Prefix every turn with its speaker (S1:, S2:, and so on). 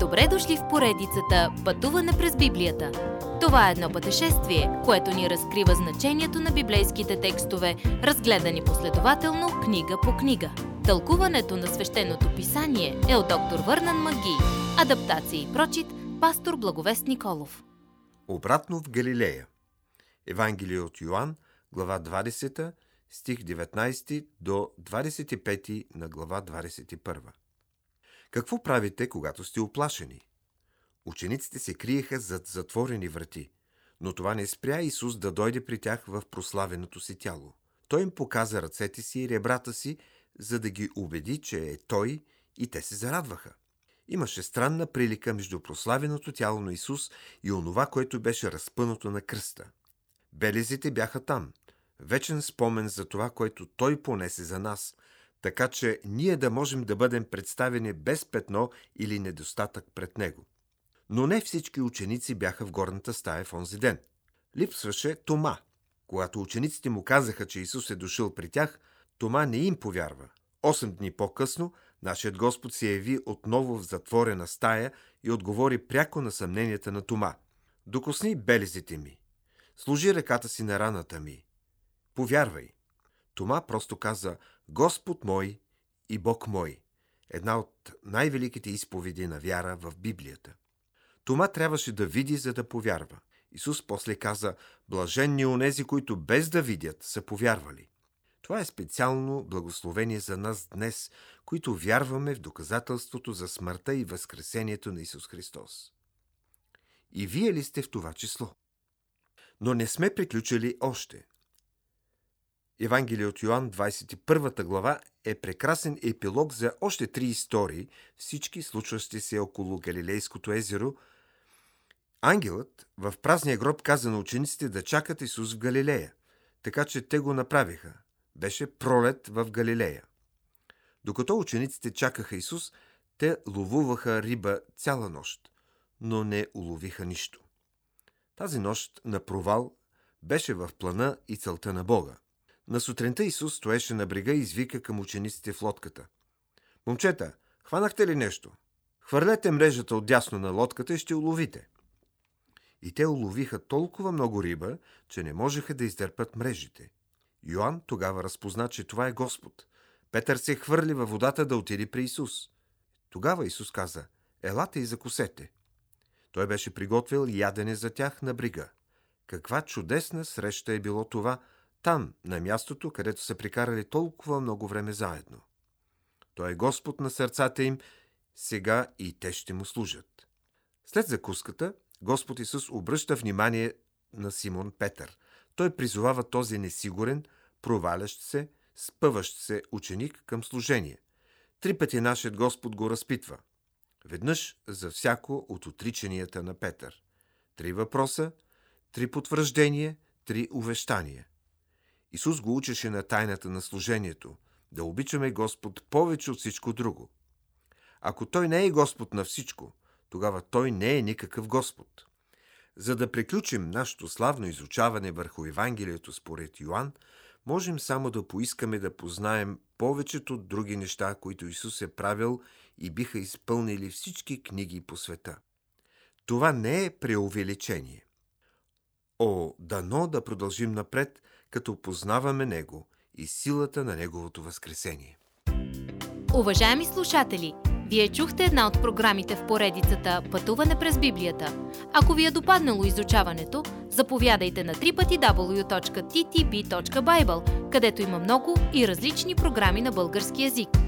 S1: Добре дошли в поредицата Пътуване през Библията. Това е едно пътешествие, което ни разкрива значението на библейските текстове, разгледани последователно книга по книга. Тълкуването на свещеното писание е от доктор Върнан Маги. Адаптация и прочит, пастор Благовест Николов.
S2: Обратно в Галилея. Евангелие от Йоанн, глава 20, стих 19 до 25 на глава 21. Какво правите, когато сте оплашени? Учениците се криеха зад затворени врати, но това не спря Исус да дойде при тях в прославеното си тяло. Той им показа ръцете си и ребрата си, за да ги убеди, че е Той и те се зарадваха. Имаше странна прилика между прославеното тяло на Исус и онова, което беше разпъното на кръста. Белезите бяха там. Вечен спомен за това, което Той понесе за нас, така че ние да можем да бъдем представени без петно или недостатък пред Него. Но не всички ученици бяха в горната стая в онзи ден. Липсваше Тома. Когато учениците му казаха, че Исус е дошъл при тях, Тома не им повярва. Осем дни по-късно нашият Господ се яви отново в затворена стая и отговори пряко на съмненията на Тома. Докосни белезите ми. Служи ръката си на раната ми. Повярвай. Тома просто каза Господ мой и Бог мой. Една от най-великите изповеди на вяра в Библията. Тома трябваше да види, за да повярва. Исус после каза, блаженни онези, които без да видят са повярвали. Това е специално благословение за нас днес, които вярваме в доказателството за смъртта и възкресението на Исус Христос. И вие ли сте в това число? Но не сме приключили още – Евангелие от Йоанн, 21 глава, е прекрасен епилог за още три истории, всички случващи се около Галилейското езеро. Ангелът в празния гроб каза на учениците да чакат Исус в Галилея, така че те го направиха. Беше пролет в Галилея. Докато учениците чакаха Исус, те ловуваха риба цяла нощ, но не уловиха нищо. Тази нощ на провал беше в плана и целта на Бога. На сутринта Исус стоеше на брега и извика към учениците в лодката. Момчета, хванахте ли нещо? Хвърлете мрежата отдясно на лодката и ще уловите. И те уловиха толкова много риба, че не можеха да издърпат мрежите. Йоанн тогава разпозна, че това е Господ. Петър се хвърли във водата да отиде при Исус. Тогава Исус каза, елате и закусете. Той беше приготвил ядене за тях на брига. Каква чудесна среща е било това – там, на мястото, където са прикарали толкова много време заедно. Той е Господ на сърцата им, сега и те ще му служат. След закуската, Господ Исус обръща внимание на Симон Петър. Той призовава този несигурен, провалящ се, спъващ се ученик към служение. Три пъти нашият Господ го разпитва. Веднъж за всяко от отричанията на Петър. Три въпроса, три потвърждения, три увещания – Исус го учеше на тайната на служението – да обичаме Господ повече от всичко друго. Ако Той не е Господ на всичко, тогава Той не е никакъв Господ. За да приключим нашето славно изучаване върху Евангелието според Йоанн, можем само да поискаме да познаем повечето други неща, които Исус е правил и биха изпълнили всички книги по света. Това не е преувеличение. О, дано да продължим напред – като познаваме Него и силата на Неговото възкресение.
S1: Уважаеми слушатели, вие чухте една от програмите в поредицата Пътуване през Библията. Ако ви е допаднало изучаването, заповядайте на www.ttb.bible, където има много и различни програми на български язик –